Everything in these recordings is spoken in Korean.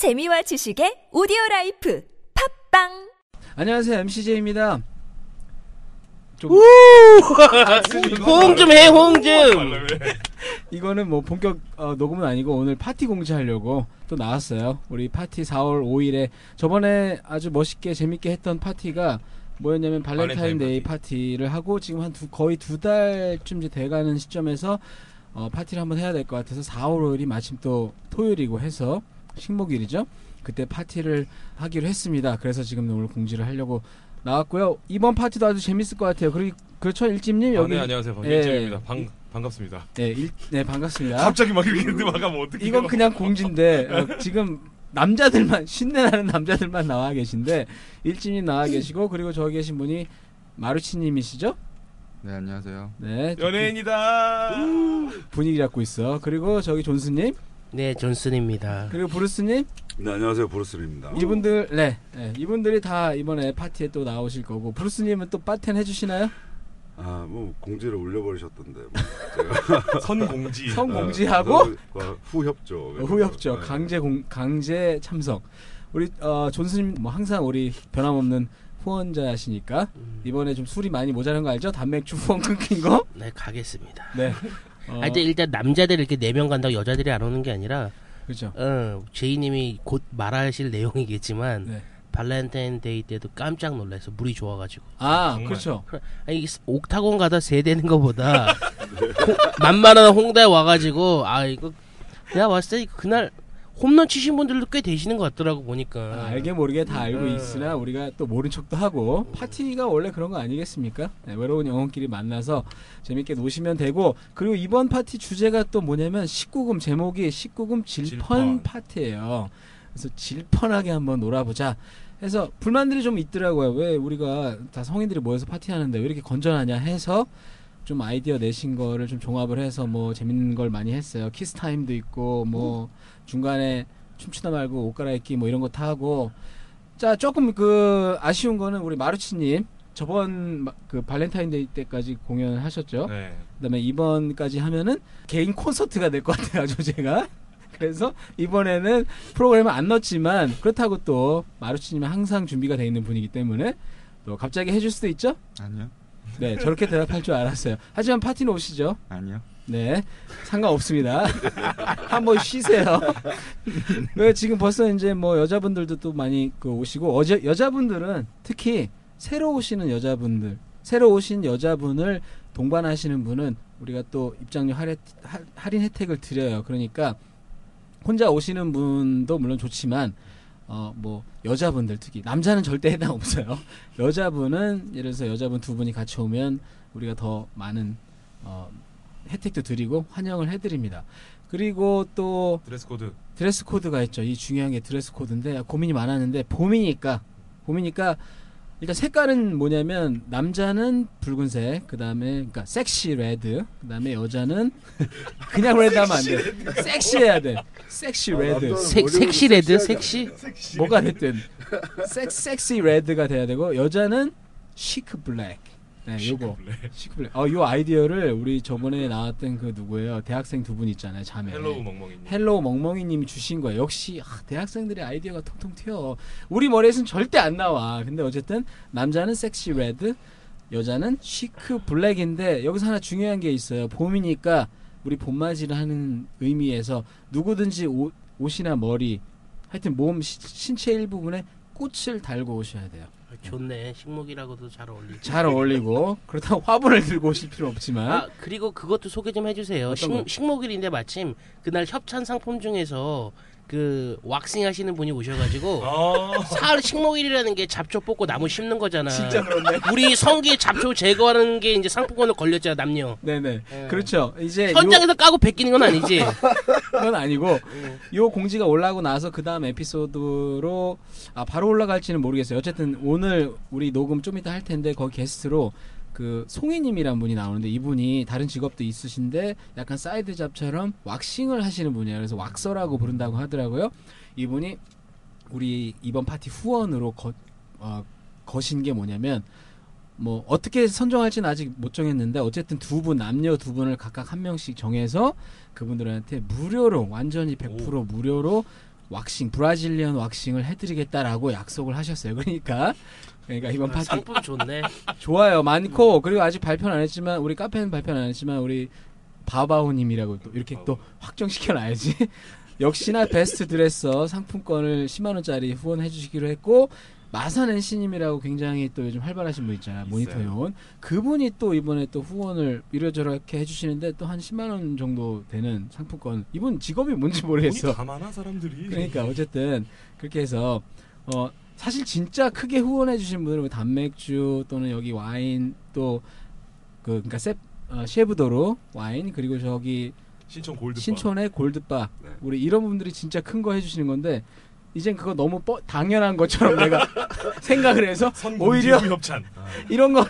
재미와 지식의 오디오 라이프 팟빵 안녕하세요 MCJ입니다. 좀 호응 좀 해, 호응 좀. 이거는 뭐 본격 어, 녹음은 아니고 오늘 파티 공지하려고 또 나왔어요. 우리 파티 4월 5일에 저번에 아주 멋있게 재밌게 했던 파티가 뭐였냐면 발렌타인데이 발렌타인 파티 를 하고 지금 한 두, 거의 두 달쯤 돼가는 시점에서 어, 파티를 한번 해야 될 것 같아서 4월 5일이 마침 또 토요일이고 해서 식목일이죠. 그때 파티를 하기로 했습니다. 그래서 지금 오늘 공지를 하려고 나왔고요. 이번 파티도 아주 재밌을 것 같아요. 그리고 그렇죠 일집님 아, 여기 네 안녕하세요 예. 박일재입니다. 방 반갑습니다. 네, 일, 네 반갑습니다. 갑자기 막 이렇게 들어가면 어떻게? 이건 그냥 공지인데 어, 지금 남자들만 신내 나는 남자들만 나와 계신데 일진이 나와 계시고 그리고 저기 계신 분이 마루치님이시죠? 네 안녕하세요. 네 연예인이다. 분위기 잡고 있어. 그리고 저기 존스님 네, 존슨입니다. 그리고 브루스님 네 안녕하세요 브루스입니다. 이분들 네, 네, 이분들이 다 이번에 파티에 또 나오실 거고 브루스님은 또 파텐 해주시나요? 아 뭐 공지를 올려버리셨던데 뭐 제가 선공지. 성 공지하고 그 후협죠. 어, 후협죠. 네. 강제 공 강제 참석. 우리 어, 존스님 뭐 항상 우리 변함없는 후원자시니까 음, 이번에 좀 술이 많이 모자란 거 알죠? 단맥주 후원 끊긴 거. 네, 가겠습니다. 네. 어, 아, 근데 일단 남자들 이렇게 네 명 간다고 여자들이 안 오는 게 아니라, 그렇죠. 어, 제이님이 곧 말하실 내용이겠지만, 네. 발렌타인데이 때도 깜짝 놀라서 물이 좋아가지고. 아, 정말. 그렇죠. 아니, 옥타곤 가다 세대는 거보다, 홍- 만만한 홍대에 와가지고, 아, 이거, 내가 봤을 때 그날 홈런 치신 분들도 꽤 되시는 것 같더라고, 보니까. 아, 알게 모르게 다 알고 네. 있으나 우리가 또 모른 척도 하고 파티가 원래 그런 거 아니겠습니까? 네, 외로운 영혼끼리 만나서 재밌게 노시면 되고 그리고 이번 파티 주제가 또 뭐냐면 19금 제목이 19금 질펀, 질펀. 파티예요. 그래서 질펀하게 한번 놀아보자. 해서 불만들이 좀 있더라고요. 왜 우리가 다 성인들이 모여서 파티하는데 왜 이렇게 건전하냐 해서 좀 아이디어 내신 거를 좀 종합을 해서 뭐 재밌는 걸 많이 했어요. 키스 타임도 있고 뭐 중간에 춤추다 말고 옷 갈아입기 뭐 이런 거 다 하고 자 조금 그 아쉬운 거는 우리 마루치님 저번 마- 그 발렌타인데이 때까지 공연을 하셨죠. 네. 그다음에 이번까지 하면은 개인 콘서트가 될 것 같아가지고 제가 그래서 이번에는 프로그램을 안 넣었지만 그렇다고 또 마루치님은 항상 준비가 돼 있는 분이기 때문에 또 갑자기 해줄 수도 있죠. 아니요. 네 저렇게 대답할 줄 알았어요. 하지만 파티는 오시죠. 아니요. 네, 상관없습니다. 한번 쉬세요. 왜 지금 벌써 이제 뭐 여자분들도 또 많이 그 오시고 어제 여자분들은 특히 새로 오시는 여자분들, 새로 오신 여자분을 동반하시는 분은 우리가 또 입장료 할인, 할- 할인 혜택을 드려요. 그러니까 혼자 오시는 분도 물론 좋지만 어 뭐 여자분들 특히 남자는 절대 해당 없어요. 여자분은 예를 들어서 여자분 두 분이 같이 오면 우리가 더 많은 어 혜택도 드리고 환영을 해드립니다. 그리고 또 드레스 코드. 드레스 코드가 있죠. 이 중요한 게 드레스 코드인데 고민이 많았는데 봄이니까 봄이니까 일단 색깔은 뭐냐면 남자는 붉은색, 그 다음에 그러니까 sexy red, 그 다음에 여자는 그냥 red 하면 안 돼. 섹시해야 돼. sexy red. 머리를 sexy red? sexy? 뭐가 됐든 섹, sexy red가 돼야 되고 여자는 chic black. 네, 요거 chic black. 어, 요 아이디어를 우리 저번에 나왔던 그 누구예요? 대학생 두 분 있잖아요, 자매. 헬로우 멍멍이님. 헬로우 멍멍이님이 주신 거예요. 역시 아, 대학생들의 아이디어가 통통 튀어. 우리 머리에서는 절대 안 나와. 근데 어쨌든 남자는 sexy red, 여자는 chic black인데 여기서 하나 중요한 게 있어요. 봄이니까 우리 봄맞이를 하는 의미에서 누구든지 옷, 옷이나 머리, 하여튼 몸 시- 신체 일부분에 꽃을 달고 오셔야 돼요. 아, 좋네. 식목이라고도 잘 어울리고. 잘 어울리고 그렇다고 화분을 들고 오실 필요 없지만 아 그리고 그것도 소개 좀 해주세요. 식, 식목일인데 마침 그날 협찬 상품 중에서 그 왁싱 하시는 분이 오셔가지고 아. 사흘 식목일이라는 게 잡초 뽑고 나무 심는 거잖아. 진짜 그렇네. 우리 성기 잡초 제거하는 게 이제 상품권을 걸렸잖아 남녀. 네네. 예. 그렇죠. 이제 요- 현장에서 까고 베끼는 건 아니지. 그건 아니고 요 공지가 올라가고 나서 그 다음 에피소드로 아 바로 올라갈지는 모르겠어요. 어쨌든 오늘 우리 녹음 좀 이따 할 텐데 거기 게스트로 그 송이님이란 분이 나오는데 이분이 다른 직업도 있으신데 약간 side job처럼 왁싱을 하시는 분이에요. 그래서 waxer라고 부른다고 하더라고요. 이분이 우리 이번 파티 후원으로 거, 어, 거신 게 뭐냐면 뭐 어떻게 선정할지는 아직 못 정했는데 어쨌든 두 분 남녀 두 분을 각각 한 명씩 정해서 그분들한테 무료로 완전히 100% 무료로 왁싱 브라질리언 왁싱을 해드리겠다라고 약속을 하셨어요. 그러니까 그러니까 이번 파티 상품 좋네. 좋아요. 많고 그리고 아직 발표는 안 했지만 우리 카페는 발표는 안 했지만 우리 바바오님이라고 또 이렇게 또 확정시켜 놔야지. 역시나 베스트 드레서 상품권을 10만 원짜리 후원해 주시기로 했고 마산 NC님이라고 굉장히 또 요즘 활발하신 분 있잖아요. 모니터 요원. 그분이 또 이번에 또 후원을 이러저렇게 해주시는데 또 한 10만 원 정도 되는 상품권. 이분 직업이 뭔지 모르겠어. 돈이 다 많아 사람들이. 그러니까 어쨌든 그렇게 해서 어 사실 진짜 크게 후원해 주신 분들은 뭐 단맥주 또는 여기 와인 또 그 그러니까 세 어, 셰브도로 와인 그리고 저기 신촌 골드. 신촌의 골드바 네. 우리 이런 분들이 진짜 큰 거 해주시는 건데 이젠 그거 너무 뻔- 당연한 것처럼 내가 생각을 해서 오히려 오히려 협찬. 이런 거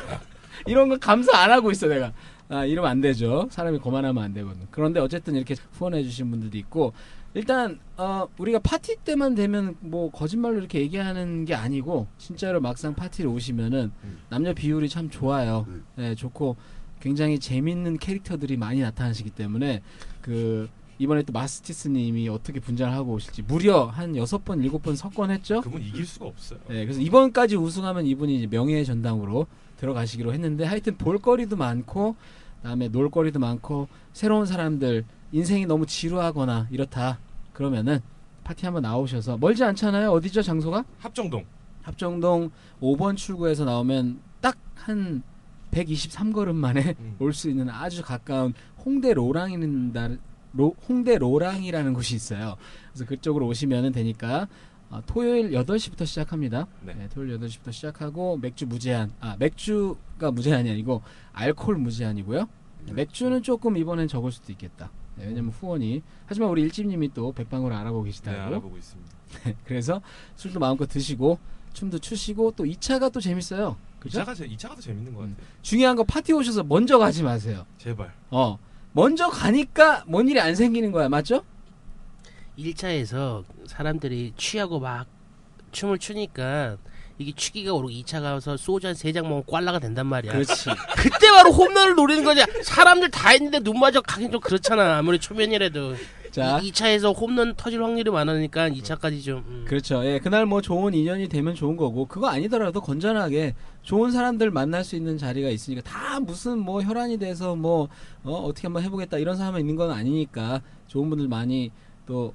이런 거 감사 안 하고 있어 내가 아 이러면 안 되죠 사람이 거만하면 안 되거든 그런데 어쨌든 이렇게 후원해 주신 분들도 있고 일단 어 우리가 파티 때만 되면 뭐 거짓말로 이렇게 얘기하는 게 아니고 진짜로 막상 파티를 오시면은 음. 남녀 비율이 참 좋아요 음. 네 좋고 굉장히 재밌는 캐릭터들이 많이 나타나시기 때문에 그 이번에 또 마스티스님이 어떻게 분장을 하고 오실지 무려 한 여섯 번 일곱 번 석권했죠 그분 이길 수가 없어요. 네, 그래서 이번까지 우승하면 이분이 명예의 전당으로 들어가시기로 했는데 하여튼 볼거리도 많고 그다음에 놀거리도 많고 새로운 사람들 인생이 너무 지루하거나 이렇다 그러면은 파티 한번 나오셔서 멀지 않잖아요 어디죠 장소가 합정동. 합정동 5번 출구에서 나오면 딱 한 123걸음 만에 음. 올수 있는 아주 가까운 홍대 로랑이는 날 로, 홍대 로랑이라는 곳이 있어요. 그래서 그쪽으로 오시면 되니까 어, 토요일 8시부터 시작합니다. 네. 네, 토요일 8시부터 시작하고 맥주 무제한. 아, 맥주가 무제한이 아니고 알코올 무제한이고요. 네, 맥주는 조금 이번엔 적을 수도 있겠다. 네, 왜냐면 후원이 하지만 우리 일집님이 또 백방으로 알아보고 네, 계시다고. 알아보고 있습니다. 그래서 술도 마음껏 드시고 춤도 추시고 또 2차가 또 재밌어요. 그죠? 2차가 제 2차가 더 재밌는 것 음. 같아요. 중요한 거 파티 오셔서 먼저 가지 마세요. 제발. 어. 먼저 가니까 뭔 일이 안 생기는 거야. 맞죠? 1차에서 사람들이 취하고 막 춤을 추니까 이게 취기가 오르고 2차 가서 소주 한 3장 먹으면 꽐라가 된단 말이야. 그렇지. 그때 바로 홈런을 노리는 거냐. 사람들 다 했는데 눈 마저 가긴 좀 그렇잖아. 아무리 초면이라도. 자, 2차에서 홈런 터질 확률이 많으니까 2차까지 좀. 음. 그렇죠. 예, 그날 뭐 좋은 인연이 되면 좋은 거고 그거 아니더라도 건전하게 좋은 사람들 만날 수 있는 자리가 있으니까 다 무슨 뭐 혈안이 돼서 뭐 어, 어떻게 한번 해보겠다 이런 사람이 있는 건 아니니까 좋은 분들 많이 또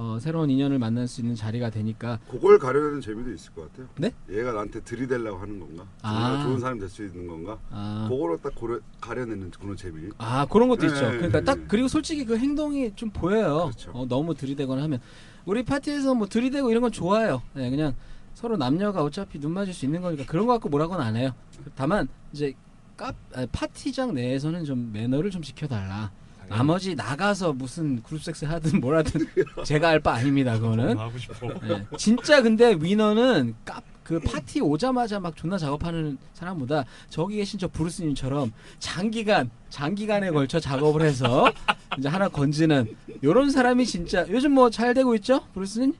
어, 새로운 인연을 만날 수 있는 자리가 되니까 그걸 가려내는 재미도 있을 것 같아요. 네? 얘가 나한테 들이대려고 하는 건가? 아. 좋은 사람이 될수 있는 건가? 아, 그거를 딱 고려, 가려내는 그런 재미. 아 그런 것도 네, 있죠. 그러니까 네, 딱 네. 그리고 솔직히 그 행동이 좀 보여요. 그렇죠. 어, 너무 들이대거나 하면 우리 파티에서 뭐 들이대고 이런 건 좋아요. 네, 그냥 서로 남녀가 어차피 눈 맞을 수 있는 거니까 그런 거 갖고 뭐라고는 안 해요. 다만 이제 카, 아, 파티장 내에서는 좀 매너를 좀 지켜달라. 당연히 나머지 나가서 무슨 그룹 섹스 하든 뭘 하든 제가 알 바 아닙니다. 그거는. 하고 싶어. 예. 진짜 근데 위너는 깝, 그 파티 오자마자 막 존나 작업하는 사람보다 저기 계신 저 브루스님처럼 장기간 장기간에 걸쳐 작업을 해서 이제 하나 건지는 요런 사람이 진짜 요즘 뭐 잘 되고 있죠 브루스님?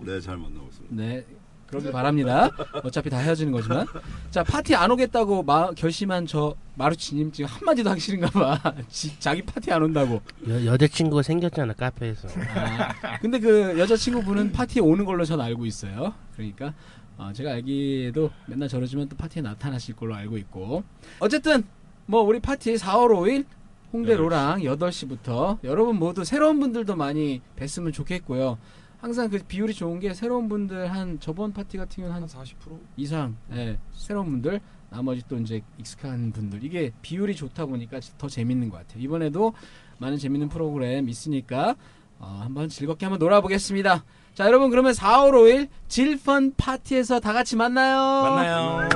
네, 잘 만나고 있습니다. 네 그러길 바랍니다. 어차피 다 헤어지는 거지만 자 파티 안 오겠다고 마, 결심한 저 마루치님 지금 한 마디도 하기 싫은가봐. 자기 파티 안 온다고. 여, 여자친구가 생겼잖아, 카페에서. 아, 근데 그 여자친구분은 파티에 오는 걸로 전 알고 있어요. 그러니까 어, 제가 알기에도 맨날 저러지만 또 파티에 나타나실 걸로 알고 있고 어쨌든 뭐 우리 파티 4월 5일 홍대 8시. 로랑 8시부터 여러분 모두 새로운 분들도 많이 뵀으면 좋겠고요. 항상 그 비율이 좋은 게 새로운 분들 한 저번 파티 같은 경우는 한한 40%? 이상 예, 새로운 분들 나머지 또 이제 익숙한 분들 이게 비율이 좋다 보니까 더 재밌는 것 같아요 이번에도 많은 재밌는 프로그램 있으니까 어, 한번 즐겁게 한번 놀아보겠습니다 자 여러분 그러면 4월 5일 질펀 파티에서 다 같이 만나요 만나요.